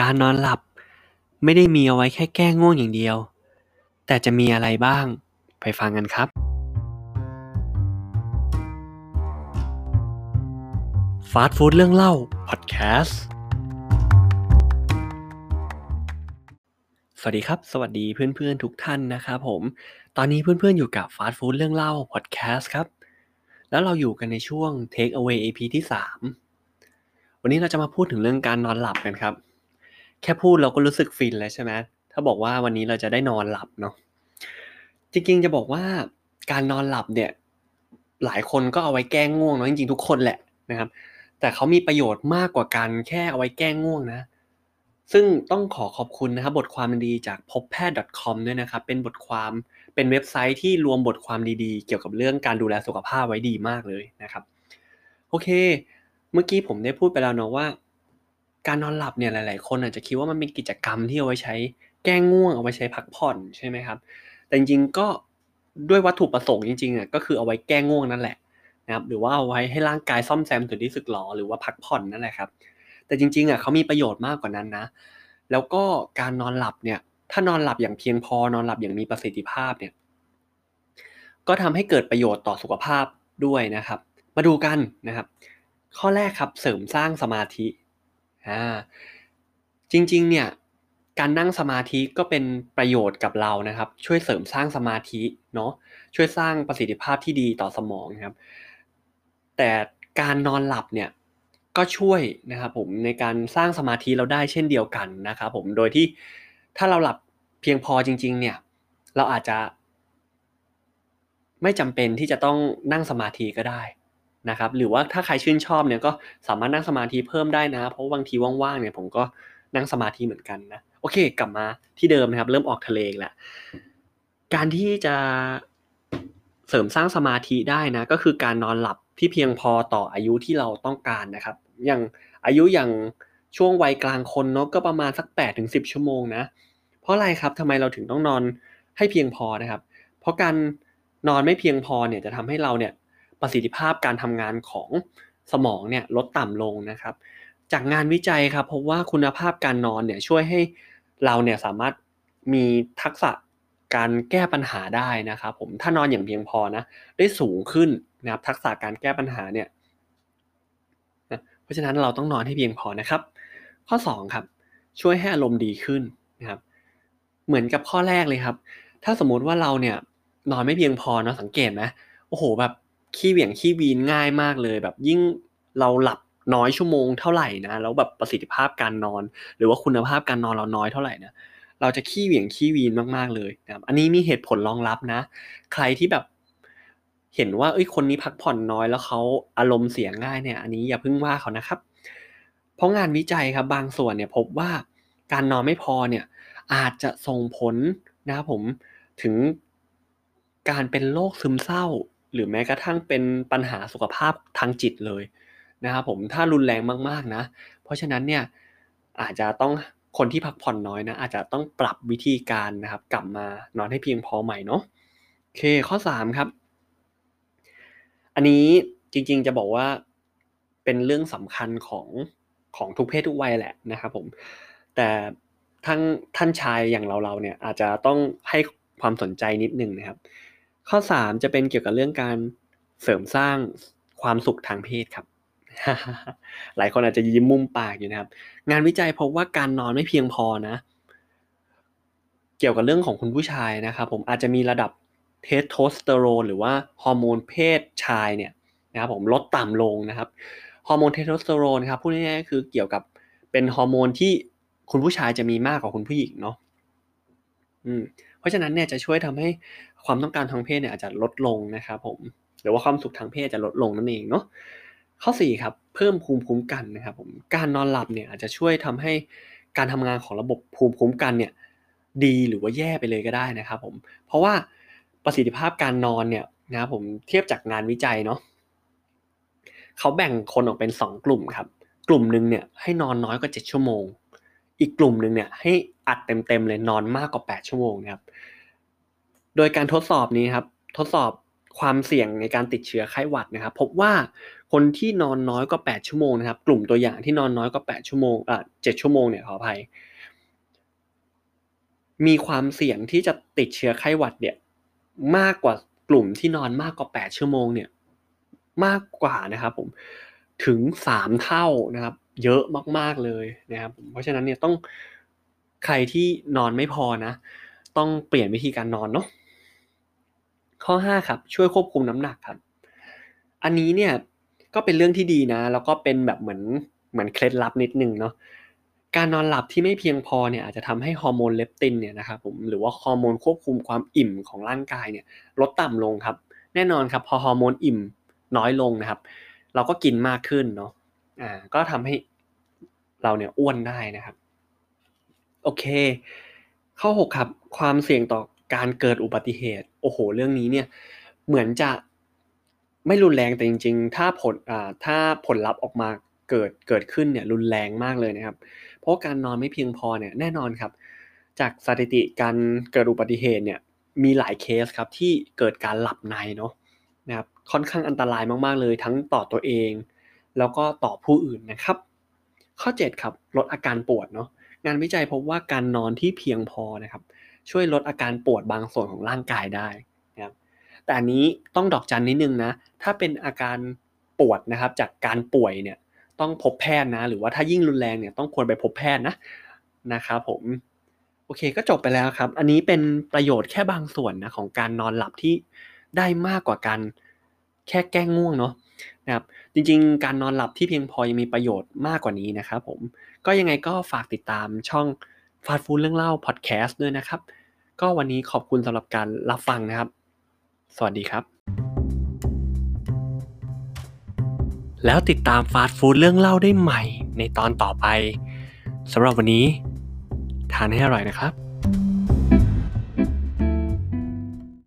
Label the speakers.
Speaker 1: การนอนหลับไม่ได้มีเอาไว้แค่แก้ง่วงอย่างเดียว แต่จะมีอะไรบ้าง ไปฟังกันครับ ฟาสต์ฟู้ดเรื่องเล่า พอดแคสต์ สวัสดีครับ สวัสดีเพื่อนๆทุกท่านนะครับผม ตอนนี้เพื่อนๆอยู่กับฟาสต์ฟู้ดเรื่องเล่า พอดแคสต์ครับ แล้วเราอยู่กันในช่วง Take Away EP ที่ 3 วันนี้เราจะมาพูดถึงเรื่องการนอนหลับกันครับ แค่พูดเราก็รู้สึกฟินแล้วใช่ไหมถ้าบอกว่าวันนี้เราจะได้นอนหลับเนาะจริงๆจะบอกว่าการนอนหลับเนี่ย หลายคนก็เอาไว้แก้ง่วงเนาะจริงๆทุกคนแหละนะครับ แต่เขามีประโยชน์มากกว่าการแค่เอาไว้แก้ง่วงนะซึ่งต้องขอขอบคุณนะครับบทความดีจากพบแพทย์ .com ด้วยนะครับ เป็นบทความเป็นเว็บไซต์ที่รวมบทความดีๆ เกี่ยวกับเรื่องการดูแลสุขภาพไว้ดีมากเลยนะครับ โอเค เมื่อกี้ผมได้พูดไปแล้วเนาะว่า การนอนหลับเนี่ยหลาย ๆ คนอาจจะคิดว่ามันเป็นกิจกรรมที่เอาไว้ใช้แก้ง่วงเอาไว้ใช้พักผ่อนใช่ไหมครับ แต่จริงๆก็ด้วยวัตถุประสงค์จริงๆอะก็คือเอาไว้แก้ง่วงนั่นแหละนะครับหรือว่าเอาไว้ให้ร่างกายซ่อมแซมส่วนที่สึกหรอหรือว่าพักผ่อนนั่นแหละครับ แต่จริงๆอะเขามีประโยชน์มากกว่านั้นนะ แล้วก็การนอนหลับเนี่ยถ้านอนหลับอย่างเพียงพอนอนหลับอย่างมีประสิทธิภาพเนี่ยก็ทำให้เกิดประโยชน์ต่อสุขภาพด้วยนะครับ มาดูกันนะครับ ข้อแรกครับเสริมสร้างสมาธิ อ่าจริงๆเนี่ยการนั่งสมาธิก็เป็นประโยชน์กับเรานะครับ ช่วยเสริมสร้างสมาธิเนาะช่วยสร้างประสิทธิภาพที่ดีต่อสมองนะครับ แต่การนอนหลับเนี่ยก็ช่วยนะครับผมในการสร้างสมาธิเราได้เช่นเดียวกันนะครับผมโดยที่ถ้าเราหลับเพียงพอจริง ๆ เนี่ยเราอาจจะ ไม่จำเป็นที่จะต้องนั่งสมาธิก็ได้ นะครับหรือว่าถ้าใครชื่นชอบเนี่ยก็สามารถนั่งสมาธิเพิ่มได้นะ เพราะบางทีว่างๆเนี่ยผมก็นั่งสมาธิเหมือนกันนะโอเค กลับมาที่เดิมนะครับ เริ่มออกทะเลแหละการที่จะเสริมสร้างสมาธิได้นะก็คือการนอนหลับที่เพียงพอต่ออายุที่เราต้องการนะครับ อย่างอายุอย่างช่วงวัยกลางคนเนาะก็ประมาณสัก8ปดถึงสิชั่วโมงนะเพราะอะไรครับทำไมเราถึงต้องนอนให้เพียงพอนะครับ เพราะการนอนไม่เพียงพอเนี่ยจะทำให้เราเนี่ย ประสิทธิภาพการทำงานของสมองเนี่ยลดต่ำลงนะครับ จากงานวิจัยครับพบว่าคุณภาพการนอนเนี่ยช่วยให้เราเนี่ยสามารถมีทักษะการแก้ปัญหาได้นะครับผมถ้านอนอย่างเพียงพอนะได้สูงขึ้นนะครับทักษะการแก้ปัญหาเนี่ยเพราะฉะนั้นเราต้องนอนให้เพียงพอนะครับ ข้อ2ครับช่วยให้อารมณ์ดีขึ้นนะครับเหมือนกับข้อแรกเลยครับ ถ้าสมมุติว่าเราเนี่ยนอนไม่เพียงพอเนาะสังเกตไหมโอ้โหแบบ ขี้เหวี่ยงขี้วีนง่ายมากเลย แบบยิ่งเราหลับน้อยชั่วโมงเท่าไหร่นะแล้วแบบประสิทธิภาพการนอน หรือว่าคุณภาพการนอนเราน้อยเท่าไหร่นะเราจะขี้เหวี่ยงขี้วีนมากๆเลยนะครับอันนี้มีเหตุผลรองรับนะ ใครที่แบบเห็นว่าเอ้ยคนนี้พักผ่อนน้อยแล้วเขาอารมณ์เสียง่ายเนี่ย อันนี้อย่าเพิ่งว่าเขานะครับ เพราะงานวิจัยครับบางส่วนเนี่ยพบว่าการนอนไม่พอเนี่ยอาจจะส่งผลนะครับผมถึงการเป็นโรคซึมเศร้า หรือแม้กระทั่งเป็นปัญหาสุขภาพทางจิตเลยนะครับผมถ้ารุนแรงมากๆนะ เพราะฉะนั้นเนี่ยอาจจะต้องคนที่พักผ่อนน้อยนะอาจจะต้องปรับวิธีการนะครับ กลับมานอนให้เพียงพอใหม่เนาะโอเคข้อ3ครับ อันนี้จริงๆจะบอกว่าเป็นเรื่องสำคัญของของทุกเพศทุกวัยแหละนะครับผมแต่ทั้งท่านชายอย่างเราเราเนี่ยอาจจะต้องให้ความสนใจนิดนึงนะครับ ข้อ 3 จะเป็นเกี่ยวกับเรื่องการเสริมสร้างความสุขทางเพศครับ หลายคนอาจจะยิ้มมุมปากอยู่นะครับ งานวิจัยพบว่าการนอนไม่เพียงพอนะ เกี่ยวกับเรื่องของคุณผู้ชายนะครับ ผมอาจจะมีระดับเทสโทสเตอโรนหรือว่าฮอร์โมนเพศชายเนี่ยนะครับผมลดต่ำลงนะครับฮอร์โมนเทสโทสเตอโรนครับพูดง่ายๆคือเกี่ยวกับเป็นฮอร์โมนที่คุณผู้ชายจะมีมากกว่าคุณผู้หญิงเนาะอืมเพราะฉะนั้นเนี่ยจะช่วยทำให้ ความต้องการทางเพศเนี่ยอาจจะลดลงนะครับผมหรือว่าความสุขทางเพศจะลดลงนั่นเองเนาะข้อ4ครับเพิ่มภูมิคุ้มกันนะครับผมการนอนหลับเนี่ยอาจจะช่วยทำให้การทำงานของระบบภูมิคุ้มกันเนี่ยดีหรือว่าแย่ไปเลยก็ได้นะครับผมเพราะว่าประสิทธิภาพการนอนเนี่ยนะครับผมเทียบจากงานวิจัยเนาะเขาแบ่งคนออกเป็น 2 กลุ่มครับ กลุ่มหนึ่งเนี่ยให้นอนน้อยกว่า 7 ชั่วโมง อีกกลุ่มหนึ่งเนี่ยให้อัดเต็มๆเลยนอนมากกว่า 8 ชั่วโมงนะครับ โดยการทดสอบนี้ครับ ทดสอบความเสี่ยงในการติดเชื้อไข้หวัดนะครับ พบว่าคนที่นอนน้อยกว่า 8 ชั่วโมงนะครับ กลุ่มตัวอย่างที่นอนน้อยกว่า 8 ชั่วโมงอะ7ชั่วโมงเนี่ยขออภัย มีความเสี่ยงที่จะติดเชื้อไข้หวัดเนี่ยมากกว่ากลุ่มที่นอนมากกว่า 8 ชั่วโมงเนี่ยมากกว่านะครับผมถึง 3 เท่านะครับ เยอะมากๆเลยนะครับผมเพราะฉะนั้นเนี่ยต้องใครที่นอนไม่พอนะ ต้องเปลี่ยนวิธีการนอนเนาะ ข้อ 5 ครับ ช่วยควบคุมน้ำหนักครับ อันนี้เนี่ยก็เป็นเรื่องที่ดีนะ แล้วก็เป็นแบบเหมือนเหมือนเคล็ดลับนิดนึงเนาะการนอนหลับที่ไม่เพียงพอเนี่ยอาจจะทำให้ฮอร์โมนเลปตินเนี่ยนะครับผมหรือว่าฮอร์โมนควบคุมความอิ่มของร่างกายเนี่ยลดต่ำลงครับ แน่นอนครับพอฮอร์โมนอิ่มน้อยลงนะครับ เราก็กินมากขึ้นเนาะอ่าก็ทำให้เราเนี่ยอ้วนได้นะครับ โอเค ข้อ 6 ครับ ความเสี่ยงต่อการเกิดอุบัติเหตุ โอ้โห เรื่องนี้เนี่ยเหมือนจะไม่รุนแรงแต่จริง ๆ ถ้าผลอ่าถ้าผลลัพธ์ออกมาเกิดเกิดขึ้นเนี่ยรุนแรงมากเลยนะครับ เพราะการนอนไม่เพียงพอเนี่ยแน่นอนครับ จากสถิติการเกิดอุบัติเหตุเนี่ยมีหลายเคสครับที่เกิดการหลับในเนาะนะครับค่อนข้างอันตรายมากๆเลย ทั้งต่อตัวเอง แล้วก็ต่อผู้อื่นนะครับ ข้อ 7 ครับลดอาการปวดเนาะงานวิจัยพบว่าการนอนที่เพียงพอนะครับ ช่วยลดอาการปวดบางส่วนของร่างกายได้นะครับแต่อันนี้ต้องดอกจันนิดนึงนะ ถ้าเป็นอาการปวดนะครับจากการป่วยเนี่ยต้องพบแพทย์นะ หรือว่าถ้ายิ่งรุนแรงเนี่ยต้องควรไปพบแพทย์นะนะครับผมโอเคก็จบไปแล้วครับ อันนี้เป็นประโยชน์แค่บางส่วนนะของการนอนหลับที่ได้มากกว่าการแค่แก้ง่วงเนาะนะครับจริงๆ การนอนหลับที่เพียงพอยังมีประโยชน์มากกว่านี้นะครับผมก็ยังไงก็ฝากติดตามช่อง ฟาดฟูดเรื่องเล่าพอดแคสต์ด้วยนะครับ ก็วันนี้ขอบคุณสำหรับการรับฟังนะครับ สวัสดีครับ แล้วติดตามฟาดฟูดเรื่องเล่าได้ใหม่ในตอนต่อไปสำหรับวันนี้ ทานให้อร่อยนะครับ